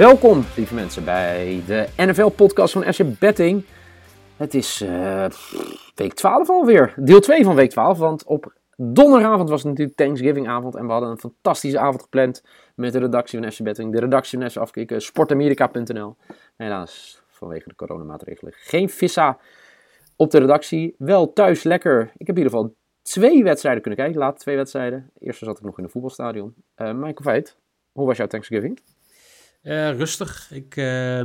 Welkom, lieve mensen, bij de NFL-podcast van SC Betting. Het is eh, week 12 alweer, deel 2 van week 12, want op donderdagavond was het natuurlijk Thanksgiving-avond en we hadden een fantastische avond gepland met de redactie van SC Betting, de redactie van SC Afkikken, sportamerika.nl. Helaas, vanwege de coronamaatregelen, geen vissa op de redactie. Wel thuis lekker. Ik heb in ieder geval twee wedstrijden kunnen kijken, laat twee wedstrijden. De eerste zat ik nog in een voetbalstadion. Uh, Michael Veit, hoe was jouw Thanksgiving? Uh, rustig. Ik, uh,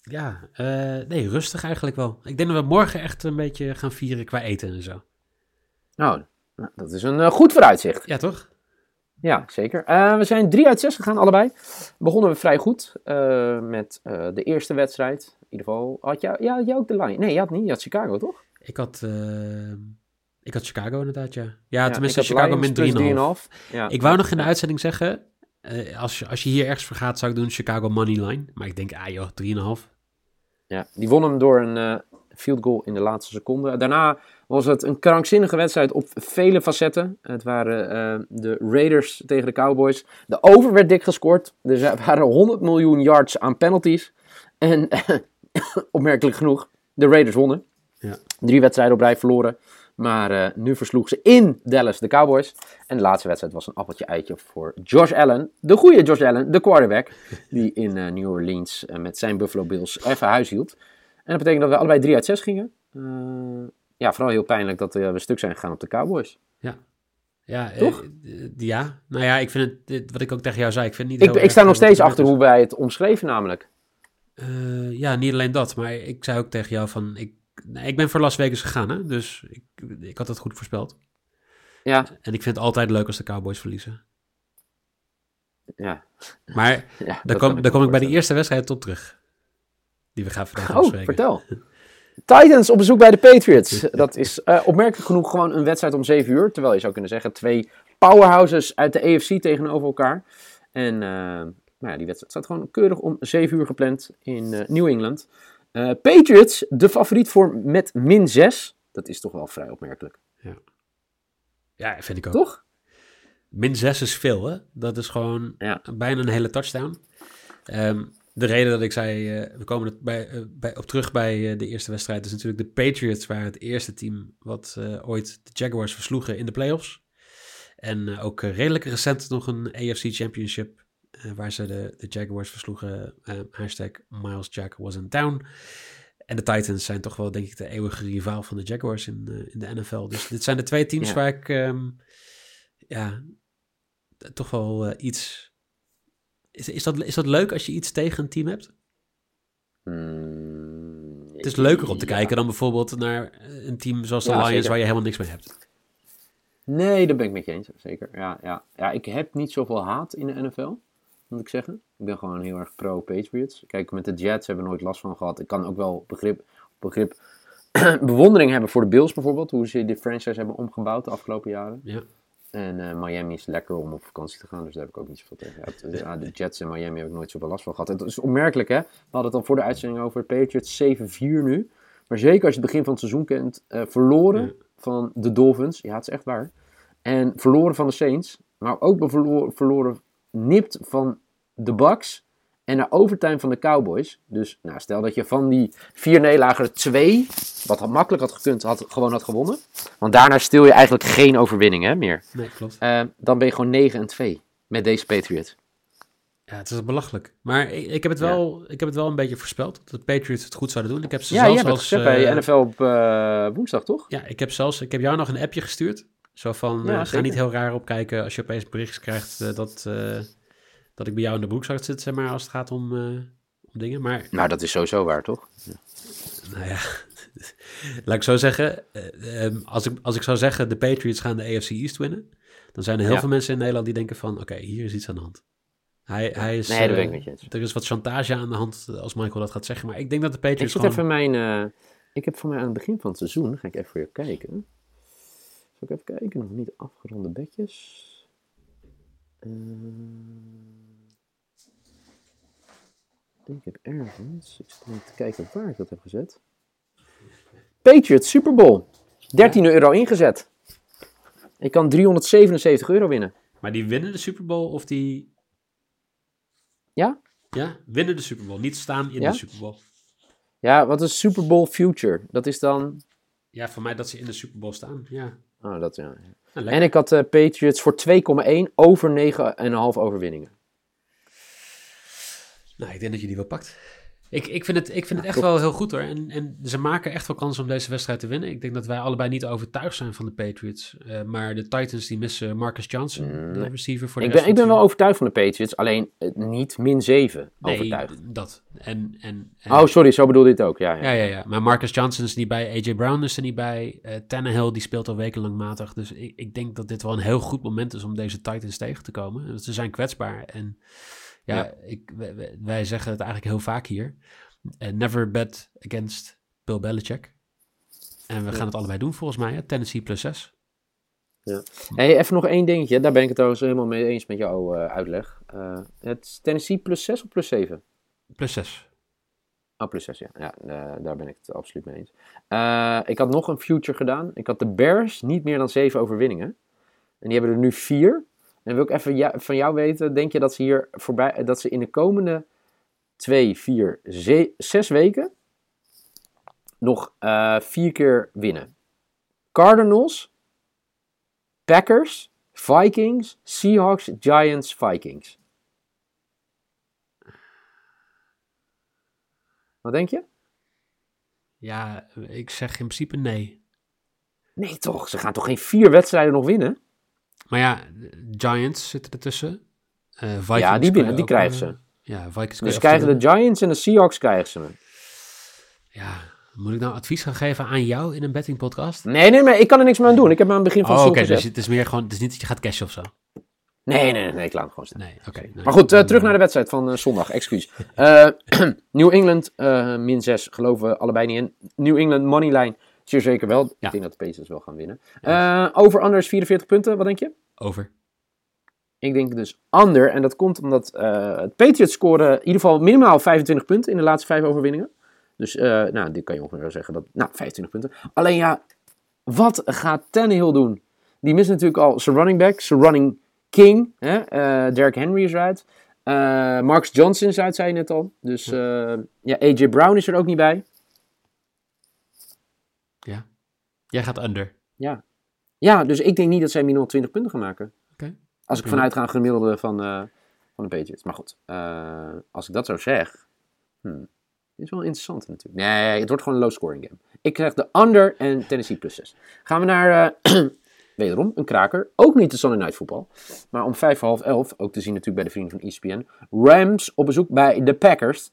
ja, uh, nee, rustig eigenlijk wel. Ik denk dat we morgen echt een beetje gaan vieren qua eten en zo. Nou, dat is een uh, goed vooruitzicht. Ja, toch? Ja, zeker. we zijn 3 uit 6 gegaan, allebei. Begonnen we vrij goed met de eerste wedstrijd. In ieder geval, had jij, ja, had jij ook de line? Nee, je had niet. Je had Chicago, toch? Ik had... Ik had Chicago inderdaad, ja. Ja, tenminste Chicago min 3,5. Ja. Ik wou nog in de uitzending zeggen, uh, als, je, als je hier ergens voor gaat, zou ik doen Chicago Moneyline. Maar ik denk, ah joh, 3,5. Ja, die won hem door een uh, field goal in de laatste seconde. Daarna was het een krankzinnige wedstrijd op vele facetten. Het waren uh, de Raiders tegen de Cowboys. De over werd dik gescoord. Er waren 100 miljoen yards aan penalties. En opmerkelijk genoeg, de Raiders wonnen. Ja. Drie wedstrijden op rij verloren. Maar uh, nu versloeg ze in Dallas de Cowboys. En de laatste wedstrijd was een appeltje eitje voor Josh Allen. De goede Josh Allen, de quarterback. Die in uh, New Orleans uh, met zijn Buffalo Bills even huis hield. En dat betekent dat we allebei 3 uit 6 gingen. ja, vooral heel pijnlijk dat we stuk zijn gegaan op de Cowboys. Ja. Ja, toch? ja, nou ja, ik vind het, wat ik ook tegen jou zei, ik vind het niet Ik, ik sta nog steeds achter hoe wij het omschreven namelijk. ja, niet alleen dat, maar ik zei ook tegen jou van, ik ik ben voor Las Vegas gegaan, hè? dus ik, ik had het goed voorspeld. Ja. En ik vind het altijd leuk als de Cowboys verliezen. Ja. Maar ja, dan, kom, dan kom ik bij de eerste wedstrijd tot terug. Die we gaan vandaag Oh, vertel. Titans op bezoek bij de Patriots. Dat is uh, opmerkelijk genoeg gewoon een wedstrijd om 7 uur. Terwijl je zou kunnen zeggen, twee powerhouses uit de AFC tegenover elkaar. En uh, nou ja, die wedstrijd staat gewoon keurig om 7 uur gepland in uh, New England. Patriots, de favoriet voor met min 6. Dat is toch wel vrij opmerkelijk. Ja, ja vind ik ook. Toch? Min 6 is veel, hè? Dat is gewoon ja. bijna een hele touchdown. Um, de reden dat ik zei, uh, we komen het bij, uh, bij, op terug bij uh, de eerste wedstrijd, is natuurlijk de Patriots waren het eerste team wat ooit de Jaguars versloegen in de playoffs. En ook redelijk recent nog een AFC Championship waar ze de, de Jaguars versloegen. Uh, hashtag Miles Jack was in town. En de Titans zijn toch wel, denk ik, de eeuwige rivaal van de Jaguars in, uh, in de NFL. Dus dit zijn de twee teams ja. waar ik, um, ja, toch wel iets... Is, is, dat, is dat leuk als je iets tegen een team hebt? Mm, het is leuker om te ja. kijken dan bijvoorbeeld naar een team zoals de ja, Lions zeker. waar je helemaal niks mee hebt. Nee, daar ben ik met je eens, zeker. Ja, ja. ja, ik heb niet zoveel haat in de NFL moet ik zeggen. Ik ben gewoon heel erg pro-Patriots. Kijk, met de Jets hebben we nooit last van gehad. Ik kan ook wel begrip, begrip bewondering hebben voor de Bills bijvoorbeeld. Hoe ze de franchise hebben omgebouwd de afgelopen jaren. Ja. En uh, Miami is lekker om op vakantie te gaan, dus daar heb ik ook niet zoveel tegen. Ja, de, ja, de Jets en Miami heb ik nooit zoveel last van gehad. Het is opmerkelijk, hè? We hadden het al voor de uitzending over Patriots 7-4 nu. Maar zeker als je het begin van het seizoen kent, uh, verloren ja. van de Dolphins. Ja, het is echt waar. En verloren van de Saints. Maar ook verloren nipt van de Bucks en naar overtime van de Cowboys. Dus nou, stel dat je van die vier nederlagen er twee, wat had makkelijk had gekund, had, gewoon had gewonnen. Want daarna stil je eigenlijk geen overwinning hè, meer. Nee, klopt. Uh, dan ben je gewoon 9 en 2 met deze Patriots. Ja, het is belachelijk. Maar ik, ik, heb het wel, ja. ik heb het wel een beetje voorspeld. Dat de Patriots het goed zouden doen. Ik heb ze ja, zelfs je hebt als, gezegd uh, bij NFL op uh, woensdag, toch? Ja, ik heb zelfs... Ik heb jou nog een appje gestuurd. Zo van, uh, ga niet heel raar opkijken als je opeens bericht krijgt uh, dat, uh, dat ik bij jou in de broekzak zit, zeg maar, als het gaat om, om dingen. Maar, nou, dat is sowieso waar, toch? Ja. Nou ja, laat ik zo zeggen, um, als, ik, als ik zou zeggen de Patriots gaan de AFC East winnen, dan zijn er heel ja. veel mensen in Nederland die denken van, oké, hier is iets aan de hand. Hij, hij is, nee, dat weet ik niet. Er is wat chantage aan de hand als Michael dat gaat zeggen, maar ik denk dat de Patriots Ik zit even mijn... ik heb voor mij aan het begin van het seizoen, ga ik even voor je kijken... Zal ik even kijken? Nog niet afgeronde bedjes. Uh, ik heb ergens. Ik zit te kijken waar ik dat heb gezet. Patriots Super Bowl. 13 euro ingezet. Ik kan 377 euro winnen. Maar die winnen de Super Bowl of die. Ja? Ja, winnen de Super Bowl. Niet staan in de Super Bowl. Ja, wat is Super Bowl Future? Dat is dan. Ja, voor mij dat ze in de Super Bowl staan. Ja. Oh, dat, ja. en ik had uh, Patriots voor 2,1 over 9,5 overwinningen. Nou, ik denk dat je die wel pakt. Ik, ik vind het, ik vind het echt wel heel goed hoor. En, en ze maken echt wel kans om deze wedstrijd te winnen. Ik denk dat wij allebei niet overtuigd zijn van de Patriots. Uh, maar de Titans die missen Marcus Johnson, mm, de receiver voor de Ik ben, ik ben wel overtuigd van de Patriots, alleen uh, niet min 7 nee, overtuigd. dat. En, en, en, oh, sorry, zo bedoelde dit ook. Ja, ja. Ja, ja, ja. Maar Marcus Johnson is niet bij, AJ Brown is er niet bij. Uh, Tannehill die speelt al wekenlang matig. Dus ik, ik denk dat dit wel een heel goed moment is om deze Titans tegen te komen. Ze zijn kwetsbaar en... Ja, ja. Ik, wij, wij, zeggen het eigenlijk heel vaak hier. Uh, never bet against Bill Belichick. En we gaan het allebei doen volgens mij. Hè? Tennessee plus 6. Ja. Hey, even nog één dingetje. Daar ben ik het trouwens helemaal mee eens met jouw uh, uitleg. Uh, het Tennessee plus 6 of plus 7? Plus 6. Ah, plus 6, ja. ja daar ben ik het absoluut mee eens. ik had nog een future gedaan. Ik had de Bears niet meer dan 7 overwinningen. En die hebben er nu 4. En wil ik even van jou weten, denk je dat ze hier voorbij, dat ze in de komende 2, 4, 6 weken nog uh, vier keer winnen. Cardinals, Packers, Vikings, Seahawks, Giants, Vikings. Wat denk je? Ja, ik zeg in principe nee. Nee toch, ze gaan toch geen vier wedstrijden nog winnen? Maar ja, Giants zitten ertussen. Uh, Vikings ja, die, winnen, die krijgen ze. Ja, Vikings dus krijgen de Giants en de Seahawks krijgen ze. Ja, moet ik nou advies gaan geven aan jou in een betting podcast? Nee, nee, maar ik kan er niks meer aan doen. Ik heb aan het begin van oh, Oké, dus het is meer gewoon, het is niet dat je gaat cashen of zo. Nee, nee, nee, ik laat hem gewoon staan. Nee, oké. maar goed, uh, terug naar de wedstrijd van uh, zondag, excuus. Uh, New England, min 6, geloven we allebei niet in. New England, moneyline, zeer zeker wel. Ja. Ik denk dat de Pacers wel gaan winnen. over anders 44 punten, wat denk je? Over. Ik denk dus under. En dat komt omdat uh, het Patriots scoren in ieder geval minimaal 25 punten in de laatste vijf overwinningen. Dus, uh, nou, dit kan je ongeveer zeggen. Dat, nou, 25 punten. Alleen ja, wat gaat Tannehill doen? Die mist natuurlijk al zijn running back, zijn running king. Hè? Uh, Derrick Henry is eruit. Marcus Johnson is uit, zei je net al. Dus ja, AJ Brown is er ook niet bij. Ja. Jij gaat under. Ja. Ja, dus ik denk niet dat zij minimaal 20 punten gaan maken. Als ik vanuit ga gemiddelde van, uh, van de Patriots. Maar goed, uh, als ik dat zo zeg. Hmm, is wel interessant natuurlijk. Nee, het wordt gewoon een low scoring game. Ik krijg de under en Tennessee plus 6. Gaan we naar, uh, wederom, een kraker. Ook niet de Sunday Night Football. Maar om vijf voor half elf, ook te zien natuurlijk bij de vrienden van ESPN. Rams op bezoek bij de Packers.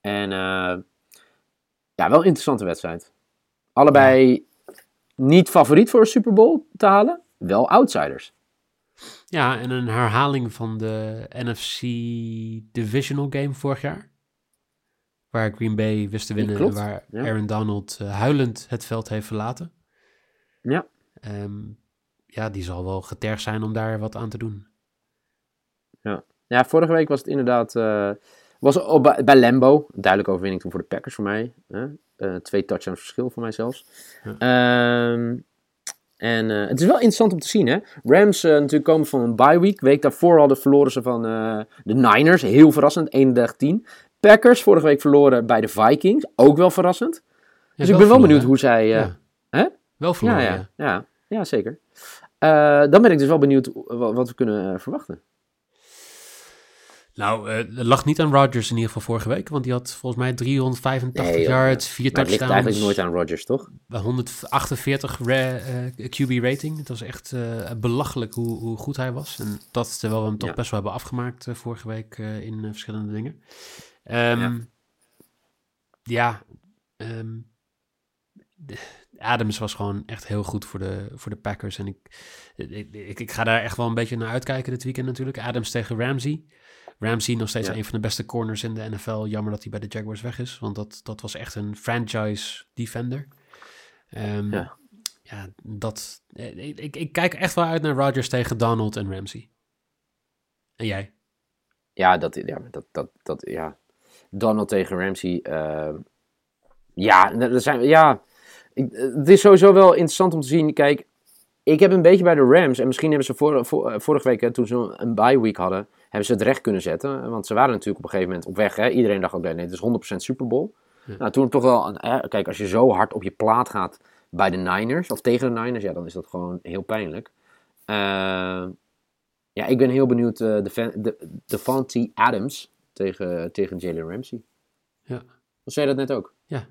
En ja, wel een interessante wedstrijd. Allebei niet favoriet voor een Super Bowl te halen. Wel outsiders. Ja, en een herhaling van de NFC Divisional Game vorig jaar. Waar Green Bay wist te winnen en waar Aaron Donald uh, huilend het veld heeft verlaten. Ja. Um, ja, die zal wel getergd zijn om daar wat aan te doen. Ja, ja vorige week was het inderdaad... Uh, was op, bij, Lambo, duidelijk overwinning toen voor de Packers voor mij. Uh, twee touchdowns verschil voor mij zelfs. Ja. Um, en uh, het is wel interessant om te zien, hè. Rams uh, natuurlijk komen van een bye week. Week daarvoor hadden verloren ze van de Niners. Heel verrassend, 31-10. Packers vorige week verloren bij de Vikings. Ook wel verrassend. Ja, dus ik ben wel benieuwd hoe zij... Ja. Hè? Wel verloren, ja. Ja, ja. ja zeker. dan ben ik dus wel benieuwd wat, wat we kunnen verwachten. Nou, uh, het lag niet aan Rodgers in ieder geval vorige week, want die had volgens mij 385 nee, yards, vier touchdowns. Het ligt eigenlijk nooit aan Rodgers, toch? 148 uh, QB rating. Het was echt uh, belachelijk hoe, hoe, goed hij was. En dat terwijl we hem toch best wel hebben afgemaakt vorige week in verschillende dingen. Um, ja, ja um, Adams was gewoon echt heel goed voor de, voor de Packers. En ik, ik, ik, ik, ga daar echt wel een beetje naar uitkijken dit weekend natuurlijk. Adams tegen Ramsey. Ramsey nog steeds een van de beste corners in de NFL. Jammer dat hij bij de Jaguars weg is, want dat, dat was echt een franchise defender. Um, ja. ja, dat. Eh, ik, ik, kijk echt wel uit naar Rodgers tegen Donald en Ramsey. En jij? Ja, dat, ja, dat, dat, dat, ja. Donald tegen Ramsey. Uh, ja, er zijn, ja, het is sowieso wel interessant om te zien. Kijk, ik heb een beetje bij de Rams, en misschien hebben ze eh, vorige week, toen ze een bye week hadden, hebben ze het recht kunnen zetten. Want ze waren natuurlijk op een gegeven moment op weg. Hè? Iedereen dacht ook, nee, het is 100% Super Bowl. Nou, toen toch wel, hè, kijk, als je zo hard op je plaat gaat bij de Niners, of tegen de Niners, ja, dan is dat gewoon heel pijnlijk. Uh, ja, ik ben heel benieuwd, uh, de, de, de Adams tegen, tegen Jalen Ramsey. Ja. zei je dat net ook? Ja.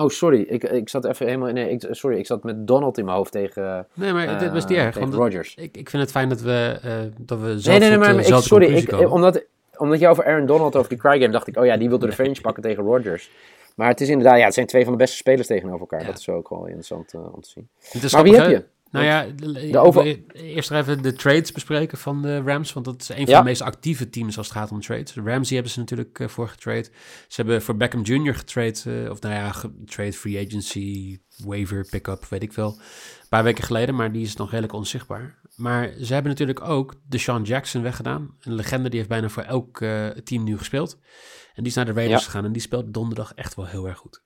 Oh, sorry. Ik, ik zat even helemaal... Nee, ik, sorry. Ik zat met Donald in mijn hoofd tegen... Nee, maar dit was niet erg. Want Rogers. Ik, ik vind het fijn dat we, uh, dat we zelf nee, nee, nee, maar ik, sorry. Ik, omdat, omdat je over Aaron Donald, over die cry game, dacht ik... Oh ja, die wilde de revenge pakken tegen Rogers. Maar het is inderdaad... Ja, het zijn twee van de beste spelers tegenover elkaar. Dat is ook wel interessant om te zien. Maar wie heb je? Nou ja, de over... eerst even de trades bespreken van de Rams. Want dat is een van de meest actieve teams als het gaat om trades. Ramsey hebben ze natuurlijk uh, voor getrade. Ze hebben voor Beckham Jr. getrade. Uh, of nou ja, trade free agency, waiver, pick-up, weet ik veel. Een paar weken geleden, maar die is nog redelijk onzichtbaar. Maar ze hebben natuurlijk ook de Sean Jackson weggedaan. Een legende die heeft bijna voor elk uh, team nu gespeeld. En die is naar de Raiders gegaan en die speelt donderdag echt wel heel erg goed.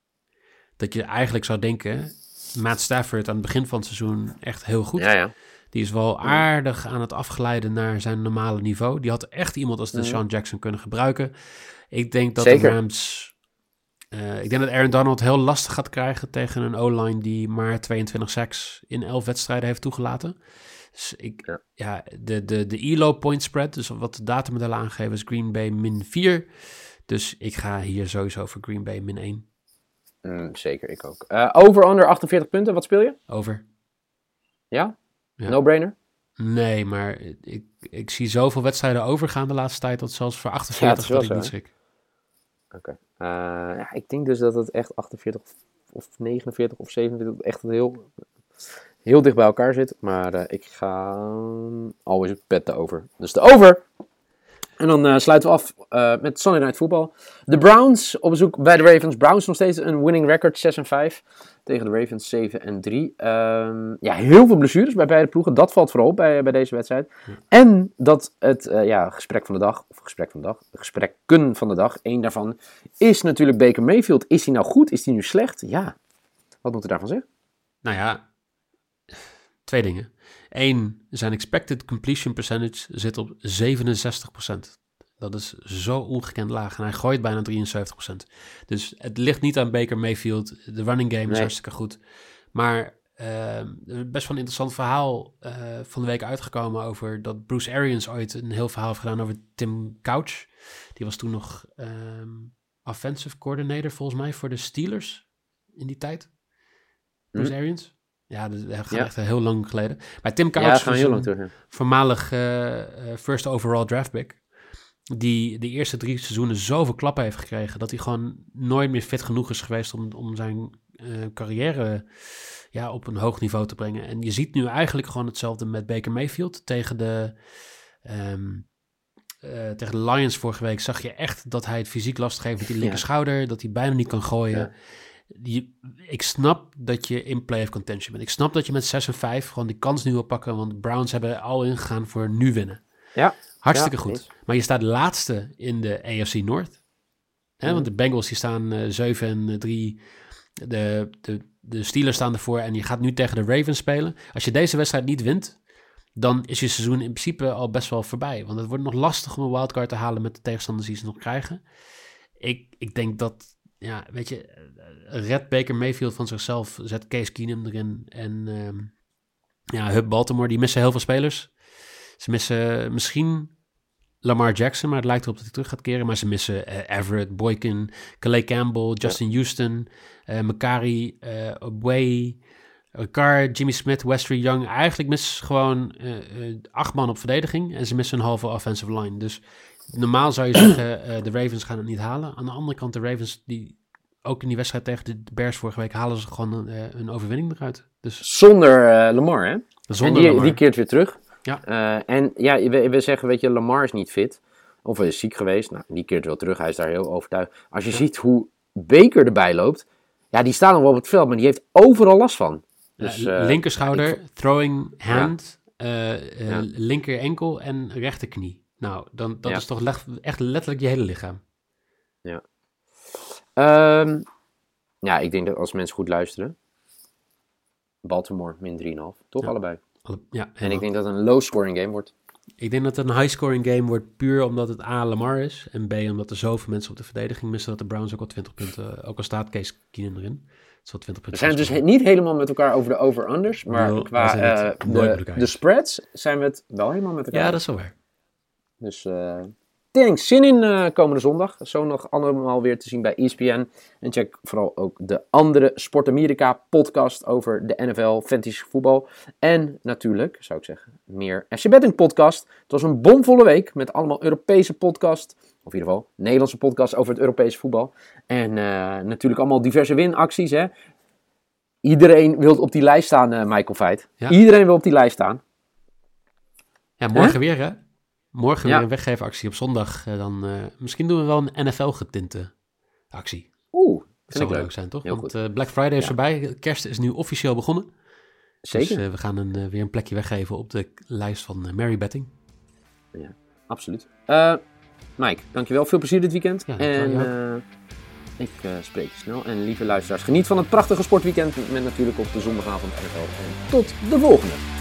Dat je eigenlijk zou denken, Matt Stafford aan het begin van het seizoen echt heel goed. Ja, ja. Die is wel aardig aan het afglijden naar zijn normale niveau. Die had echt iemand als de mm. Sean Jackson kunnen gebruiken. Ik denk dat de Rams... Uh, ik denk dat Aaron Donald heel lastig gaat krijgen tegen een O-line die maar 22 sacks in 11 wedstrijden heeft toegelaten. Dus ik, ja, de, de, de ELO point spread, dus wat de datamodellen aangeven, is Green Bay min 4. Dus ik ga hier sowieso voor Green Bay min 1. Mm, zeker, ik ook. Uh, over onder 48 punten, wat speel je? Over. ja. No-brainer? Nee, maar ik, ik zie zoveel wedstrijden overgaan de laatste tijd dat zelfs voor 48 ja, dat, ik niet schrik. Oké. Uh, ja, ik denk dus dat het echt 48 of 49 of 47 echt heel, heel dicht bij elkaar zit. Maar uh, ik ga always het pet over. Dus de over! En dan uh, sluiten we af uh, met Sunday Night Football. De Browns op bezoek bij de Ravens. Browns nog steeds een winning record 6 en 5. Tegen de Ravens 7 en 3. Um, ehm, ja, heel veel blessures bij beide ploegen. Dat valt vooral op bij, bij deze wedstrijd. En dat het uh, ja, gesprek van de dag, of gesprek van de dag, gesprekken van de dag, één daarvan is natuurlijk Baker Mayfield. Is hij nou goed? Is hij nu slecht? Ja, wat moet je daarvan zeggen? Nou ja, twee dingen. Eén, zijn expected completion percentage zit op 67%. Dat is zo ongekend laag. En hij gooit bijna 73%. Dus het ligt niet aan Baker Mayfield. De running game is hartstikke goed. Maar uh, best wel een interessant verhaal uh, van de week uitgekomen over dat Bruce Arians ooit een heel verhaal heeft gedaan over Tim Couch. Die was toen nog um, offensive coordinator volgens mij voor de Steelers in die tijd. Bruce hm. Arians. Ja, dat gaat ja. echt heel lang geleden. Maar Tim Couch ja, heel lang terug, voormalig uh, first overall draft pick. Die de eerste drie seizoenen zoveel klappen heeft gekregen... dat hij gewoon nooit meer fit genoeg is geweest om, om zijn uh, carrière ja, op een hoog niveau te brengen. En je ziet nu eigenlijk gewoon hetzelfde met Baker Mayfield. Tegen de, um, uh, tegen de Lions vorige week zag je echt dat hij het fysiek lastig heeft met die linker schouder. Dat hij bijna niet kan gooien. Ja ik snap dat je in play of contention bent. Ik snap dat je met 6 en 5 gewoon die kans nu wil pakken. Want de Browns hebben al ingegaan voor nu winnen. Ja. Hartstikke goed. Maar je staat laatste in de AFC North. Hè, Want de Bengals die staan uh, eh, 7 en 3. Eh, de, de, de Steelers staan ervoor. En je gaat nu tegen de Ravens spelen. Als je deze wedstrijd niet wint, dan is je seizoen in principe al best wel voorbij. Want het wordt nog lastig om een wildcard te halen met de tegenstanders die ze nog krijgen. Ik, ik denk dat ja, weet je, eh, red Baker Mayfield van zichzelf, zet Case Keenum erin. En uh, ja, Hub Baltimore, die missen heel veel spelers. Ze missen misschien Lamar Jackson, maar het lijkt erop dat hij terug gaat keren. Maar ze missen uh, Everett, Boykin, Calais Campbell, Justin Houston, uh, Makari, uh, Obey, Ricard, Jimmy Smith, Westry Young. Eigenlijk missen ze gewoon acht man op verdediging en ze missen een halve offensive line. Dus normaal zou je zeggen, de Ravens gaan het niet halen. Aan de andere kant, de Ravens, die, ook in die wedstrijd tegen de Bears vorige week, halen ze gewoon een, een overwinning eruit. Dus... Zonder Lamar, hè? Zonder die, Lamar. die keert weer terug. Ja. En ja, we, we, zeggen, weet je, Lamar is niet fit. Of hij is ziek geweest. Nou, die keert wel terug. Hij is daar heel overtuigd. Als je ziet hoe Baker erbij loopt. Ja, die staat nog wel op het veld, maar die heeft overal last van. Dus, linkerschouder, throwing hand, ja. linker enkel en rechterknie. Nou, dan, dat is toch echt letterlijk je hele lichaam. Ja. Um, ja, ik denk dat als mensen goed luisteren. Baltimore min 3,5. Toch allebei? Ja, en ik denk dat het een low-scoring game wordt. Ik denk dat het een high-scoring game wordt puur omdat het A, Lamar is. En B, omdat er zoveel mensen op de verdediging missen dat de Browns ook al 20 punten, ook al staat Case Keenan erin. 20 punten we zijn dus niet helemaal met elkaar over de over-unders, maar qua uh, de, de, spreads zijn we het wel helemaal met elkaar. Ja, dat is wel waar. Dus uh, Thanks. Zin in uh, komende zondag. Zo nog allemaal weer te zien bij ESPN. En check vooral ook de andere Sport Amerika podcast over de NFL, fantasy voetbal. En natuurlijk, zou ik zeggen, meer FC Betting podcast. Het was een bomvolle week met allemaal Europese podcast. Of in ieder geval Nederlandse podcast over het Europese voetbal. En uh, natuurlijk allemaal diverse winacties. Hè? Iedereen wil op die lijst staan, uh, Michael Feit. Ja. Iedereen wil op die lijst staan. Ja, morgen weer hè? Morgen weer een weggeefactie op zondag. Uh, dan, uh, misschien doen we wel een NFL-getinte actie. Oeh, dat zou leuk zijn, toch? Heel Want uh, Black Friday is ja. voorbij. Kerst is nu officieel begonnen. Zeker. Dus we gaan een, weer een plekje weggeven op de lijst van Mary Betting. Ja, absoluut. Mike, dankjewel. Veel plezier dit weekend. Ja, en ik spreek je snel. En lieve luisteraars, geniet van het prachtige sportweekend met natuurlijk op de zondagavond NFL. En tot de volgende.